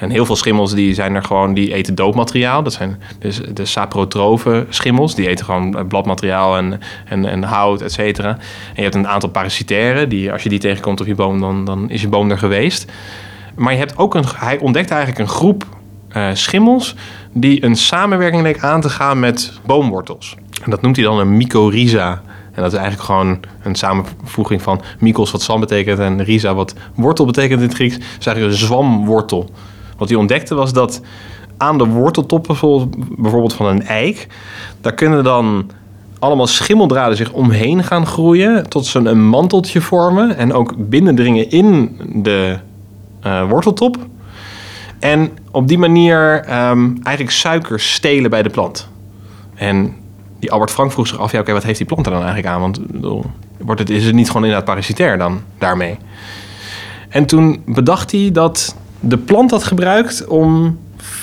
En heel veel schimmels die zijn er gewoon, die eten doodmateriaal. Dat zijn dus de saprotrofe schimmels. Die eten gewoon bladmateriaal en, en, en hout, et cetera. En je hebt een aantal parasitaire, die als je die tegenkomt op je boom, dan, dan is je boom er geweest. Maar je hebt ook een, hij ontdekte eigenlijk een groep eh, schimmels die een samenwerking leek aan te gaan met boomwortels. En dat noemt hij dan een mycorrhiza. En dat is eigenlijk gewoon een samenvoeging van mykos wat zand betekent en rhiza wat wortel betekent in het Grieks. Het is eigenlijk een zwamwortel. Wat hij ontdekte was dat aan de worteltoppen bijvoorbeeld- van een eik, daar kunnen dan allemaal schimmeldraden zich omheen gaan groeien tot ze een manteltje vormen en ook binnendringen in de eh, worteltop. En op die manier ehm, eigenlijk suiker stelen bij de plant. En die Albert Frank vroeg zich af, ja, oké, wat heeft die plant er dan eigenlijk aan? Want wordt het, is het niet gewoon inderdaad parasitair dan daarmee? En toen bedacht hij dat de plant dat gebruikt om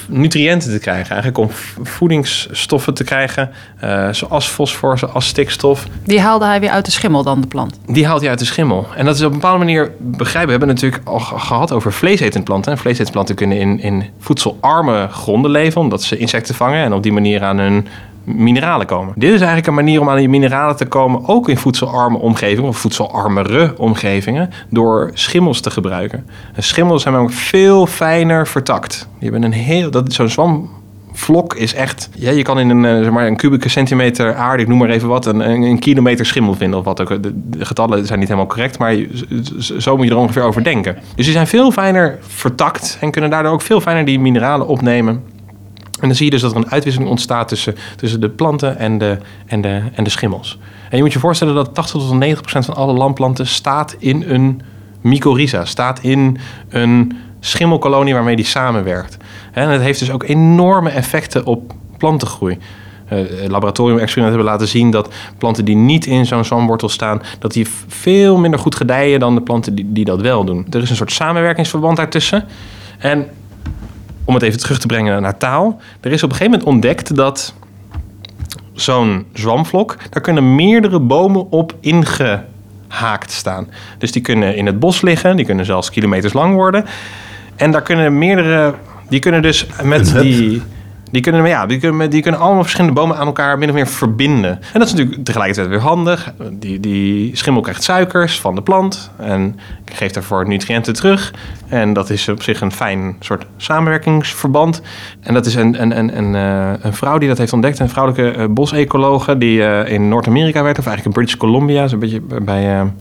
nutriënten te krijgen. Eigenlijk om voedingsstoffen te krijgen, eh, zoals fosfor, zoals stikstof.
Die haalde hij weer uit de schimmel dan, de plant.
Die haalt hij uit de schimmel. En dat is op een bepaalde manier begrijpen. We hebben het natuurlijk al ge- gehad over vleesetende planten. En vleesetende planten kunnen in, in voedselarme gronden leven, omdat ze insecten vangen en op die manier aan hun mineralen komen. Dit is eigenlijk een manier om aan die mineralen te komen, ook in voedselarme omgevingen of voedselarmere omgevingen, door schimmels te gebruiken. En schimmels zijn namelijk veel fijner vertakt. Die hebben een heel, dat zo'n zwam vlok is echt... Ja, je kan in een, eh, zeg maar, een kubieke centimeter aarde, ik noem maar even wat... een, een, kilometer schimmel vinden of wat ook. De, de getallen zijn niet helemaal correct, maar zo moet je er ongeveer over denken. Dus die zijn veel fijner vertakt en kunnen daardoor ook veel fijner die mineralen opnemen. En dan zie je dus dat er een uitwisseling ontstaat tussen, tussen de planten en de, en, de, en de schimmels. En je moet je voorstellen dat 80 tot 90 procent van alle landplanten staat in een mycorrhiza, staat in een schimmelkolonie waarmee die samenwerkt. En het heeft dus ook enorme effecten op plantengroei. Eh, laboratoriumexperimenten hebben laten zien dat planten die niet in zo'n zwamwortel staan, dat die veel minder goed gedijen dan de planten die, die dat wel doen. Er is een soort samenwerkingsverband daartussen. En om het even terug te brengen naar taal. Er is op een gegeven moment ontdekt dat zo'n zwamvlok, daar kunnen meerdere bomen op ingehaakt staan. Dus die kunnen in het bos liggen, die kunnen zelfs kilometers lang worden. En daar kunnen meerdere, die kunnen dus met die... Die kunnen, ja, die, kunnen, die kunnen allemaal verschillende bomen aan elkaar min of meer verbinden. En dat is natuurlijk tegelijkertijd weer handig. Die, die schimmel krijgt suikers van de plant en geeft daarvoor nutriënten terug. En dat is op zich een fijn soort samenwerkingsverband. En dat is een, een, een, een, eh, een vrouw die dat heeft ontdekt, een vrouwelijke eh, bosecologe die eh, in Noord-Amerika werkt, of eigenlijk in British Columbia, zo'n beetje bij,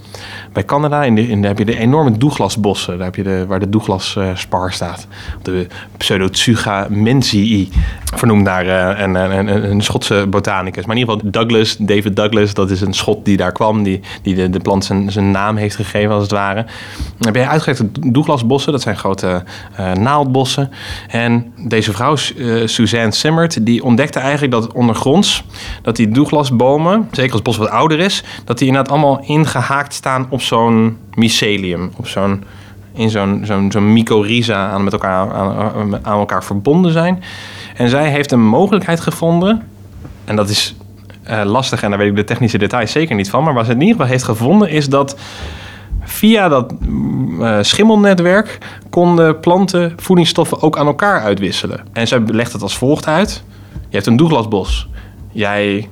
bij Canada in de, in de, heb je de enorme Douglasbossen. Daar heb je de, waar de Douglas eh, spar staat. De Pseudotsuga mensii, vernoemd naar eh, een, een, een, Schotse botanicus. Maar in ieder geval Douglas, David Douglas, dat is een Schot die daar kwam. Die, die de, de plant zijn, zijn naam heeft gegeven als het ware. Dan heb je uitgerekend Douglasbossen. Dat zijn grote eh, naaldbossen. En deze vrouw, Suzanne Simmert, die ontdekte eigenlijk dat ondergronds... dat die Douglasbomen, zeker als het bos wat ouder is... dat die inderdaad allemaal ingehaakt staan op zo'n mycelium. Op zo'n in zo'n zo'n zo'n mycorrhiza aan, met elkaar, aan, aan elkaar verbonden zijn. En zij heeft een mogelijkheid gevonden, en dat is eh, lastig en daar weet ik de technische details zeker niet van, maar wat ze in ieder geval heeft gevonden is dat via dat mm, eh, schimmelnetwerk konden planten voedingsstoffen ook aan elkaar uitwisselen. En zij legt het als volgt uit. Je hebt een doeglasbos. Jij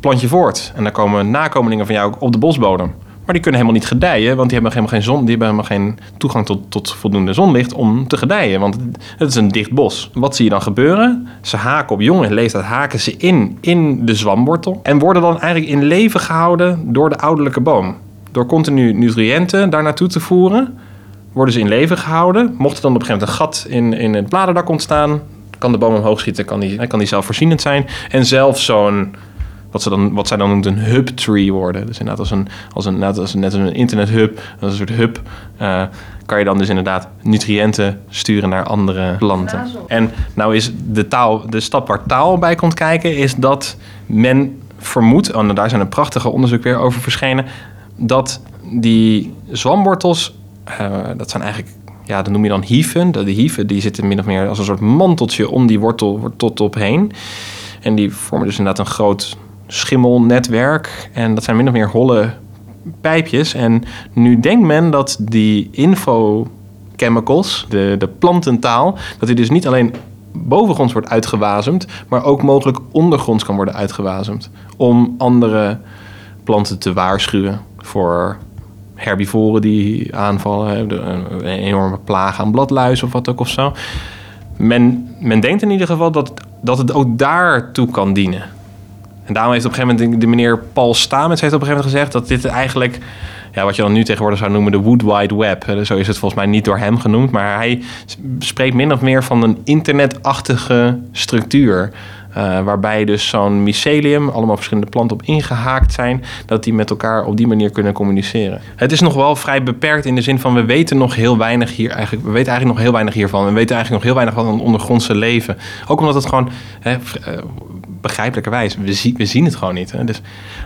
plant je voort en dan komen nakomelingen van jou op de bosbodem. Maar die kunnen helemaal niet gedijen, want die hebben helemaal geen zon, die hebben helemaal geen toegang tot, tot voldoende zonlicht om te gedijen, want het is een dicht bos. Wat zie je dan gebeuren? Ze haken op jonge leeftijd, haken ze in in de zwamwortel en worden dan eigenlijk in leven gehouden door de ouderlijke boom. Door continu nutriënten daar naartoe te voeren, worden ze in leven gehouden. Mocht er dan op een gegeven moment een gat in, in het bladerdak ontstaan, kan de boom omhoog schieten, kan die, kan die zelfvoorzienend zijn. En zelfs zo'n wat, ze dan, wat zij dan noemt een hub tree worden. Dus inderdaad als een, als een, net als, net als een internet hub, als een soort hub, uh, kan je dan dus inderdaad nutriënten sturen naar andere planten. En nou is de taal, de stap waar taal bij komt kijken, is dat men vermoedt, en daar zijn een prachtige onderzoek weer over verschenen, dat die zwamwortels, uh, dat zijn eigenlijk ja, dat noem je dan hieven. De hieven die zitten min of meer als een soort manteltje om die wortel tot op heen. En die vormen dus inderdaad een groot schimmelnetwerk. En dat zijn min of meer holle pijpjes. En nu denkt men dat die infochemicals, de, de plantentaal, dat die dus niet alleen bovengronds wordt uitgewazemd, maar ook mogelijk ondergronds kan worden uitgewazemd. Om andere planten te waarschuwen voor herbivoren die aanvallen, een enorme plaag aan bladluis of wat ook of zo. Men, men denkt in ieder geval dat, dat het ook daartoe kan dienen. En daarom heeft op een gegeven moment de meneer Paul Stamets heeft op een gegeven moment gezegd dat dit eigenlijk, ja, wat je dan nu tegenwoordig zou noemen de Wood Wide Web. Zo is het volgens mij niet door hem genoemd, maar hij spreekt min of meer van een internetachtige structuur. Uh, waarbij dus zo'n mycelium, allemaal verschillende planten op ingehaakt zijn, dat die met elkaar op die manier kunnen communiceren. Het is nog wel vrij beperkt in de zin van we weten nog heel weinig hier eigenlijk, we weten eigenlijk nog heel weinig hiervan. We weten eigenlijk nog heel weinig van een ondergrondse leven. Ook omdat het gewoon hè, begrijpelijkerwijs, we, zien we zien het gewoon niet. Hè? Dus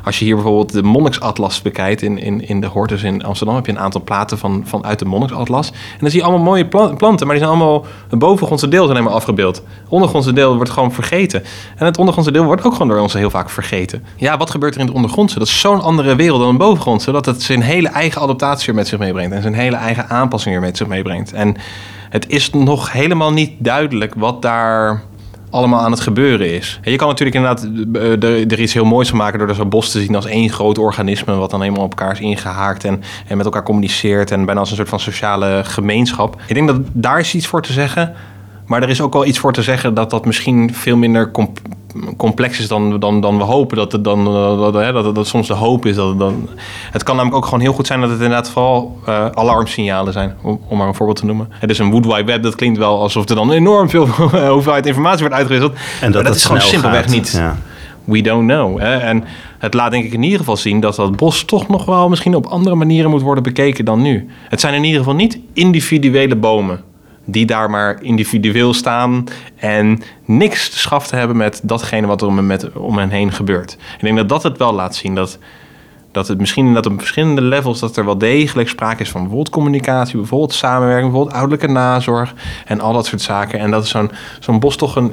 als je hier bijvoorbeeld de Monniksatlas bekijkt in, in, in de Hortus in Amsterdam, heb je een aantal platen van, van uit de Monniksatlas. En dan zie je allemaal mooie planten, maar die zijn allemaal, het bovengrondse deel zijn helemaal afgebeeld. Het ondergrondse deel wordt gewoon vergeten. En het ondergrondse deel wordt ook gewoon door ons heel vaak vergeten. Ja, wat gebeurt er in het ondergrondse? Dat is zo'n andere wereld dan een bovengrondse, dat het zijn hele eigen adaptatie met zich meebrengt en zijn hele eigen aanpassing met zich meebrengt. En het is nog helemaal niet duidelijk wat daar allemaal aan het gebeuren is. En je kan natuurlijk inderdaad er, er iets heel moois van maken door zo'n bos te zien als één groot organisme wat dan helemaal op elkaar is ingehaakt en, en met elkaar communiceert en bijna als een soort van sociale gemeenschap. Ik denk dat daar is iets voor te zeggen. Maar er is ook wel iets voor te zeggen dat dat misschien veel minder complex is dan, dan, dan we hopen. Dat het, dan, dat, dat, dat, dat soms de hoop is. Dat het, dan, het kan namelijk ook gewoon heel goed zijn dat het inderdaad vooral uh, alarmsignalen zijn. Om, om, maar een voorbeeld te noemen. Het is een Wood Wide Web, dat klinkt wel alsof er dan enorm veel hoeveelheid informatie wordt uitgewisseld. En dat, dat is gewoon simpelweg gaat. niet. Ja. We don't know. Hè? En het laat denk ik in ieder geval zien dat dat bos toch nog wel misschien op andere manieren moet worden bekeken dan nu. Het zijn in ieder geval niet individuele bomen die daar maar individueel staan en niks te schaf te hebben met datgene wat er om, met, om hen heen gebeurt. Ik denk dat dat het wel laat zien dat, dat het misschien dat op verschillende levels dat er wel degelijk sprake is van bijvoorbeeld communicatie, bijvoorbeeld samenwerking, bijvoorbeeld ouderlijke nazorg en al dat soort zaken. En dat zo'n zo'n bos toch een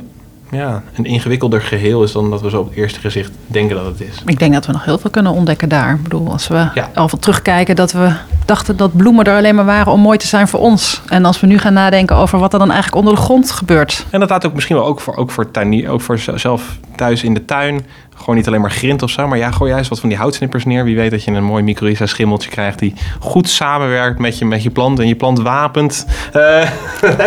ja, een ingewikkelder geheel is dan dat we zo op het eerste gezicht denken dat het is.
Ik denk dat we nog heel veel kunnen ontdekken daar. Ik bedoel, als we ja. al van terugkijken dat we dachten dat bloemen er alleen maar waren om mooi te zijn voor ons. En als we nu gaan nadenken over wat er dan eigenlijk onder de grond gebeurt.
En dat laat ook misschien wel ook voor, ook voor, tuin, ook voor zelf thuis in de tuin gewoon niet alleen maar grind of zo, maar ja, gooi juist wat van die houtsnippers neer. Wie weet dat je een mooi mycorrhiza schimmeltje krijgt die goed samenwerkt met je, met je plant en je plant wapent uh,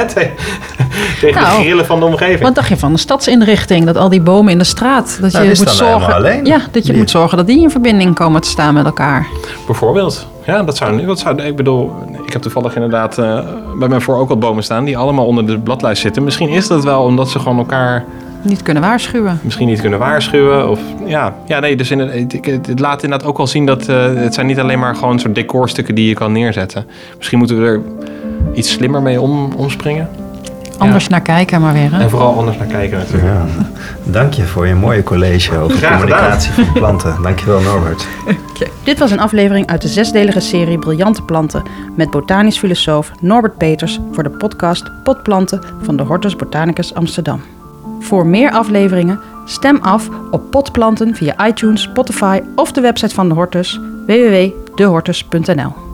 tegen nou, de grillen van de omgeving.
Wat dacht je van de stadsinrichting? Dat al die bomen in de straat, dat nou, je moet zorgen, ja, dat je moet zorgen dat die in verbinding komen te staan met elkaar.
Bijvoorbeeld. Ja, dat zou, dat zou... Ik bedoel, ik heb toevallig inderdaad eh, bij mij voor ook wat bomen staan... die allemaal onder de bladlijst zitten. Misschien is dat wel omdat ze gewoon elkaar
Niet kunnen waarschuwen.
misschien niet kunnen waarschuwen. Of, ja, ja, nee, dus in het, laat inderdaad ook wel zien dat... eh, het zijn niet alleen maar gewoon soort decorstukken die je kan neerzetten. Misschien moeten we er iets slimmer mee om, omspringen.
Anders naar kijken maar weer. Hè?
En vooral anders naar kijken natuurlijk.
Ja. Dank je voor je mooie college over
Graag gedaan.
communicatie van planten. Dankjewel Norbert.
Dit was een aflevering uit de zesdelige serie Briljante Planten met botanisch filosoof Norbert Peters voor de podcast Potplanten van de Hortus Botanicus Amsterdam. Voor meer afleveringen stem af op potplanten via iTunes, Spotify of de website van de Hortus www.dehortus.nl.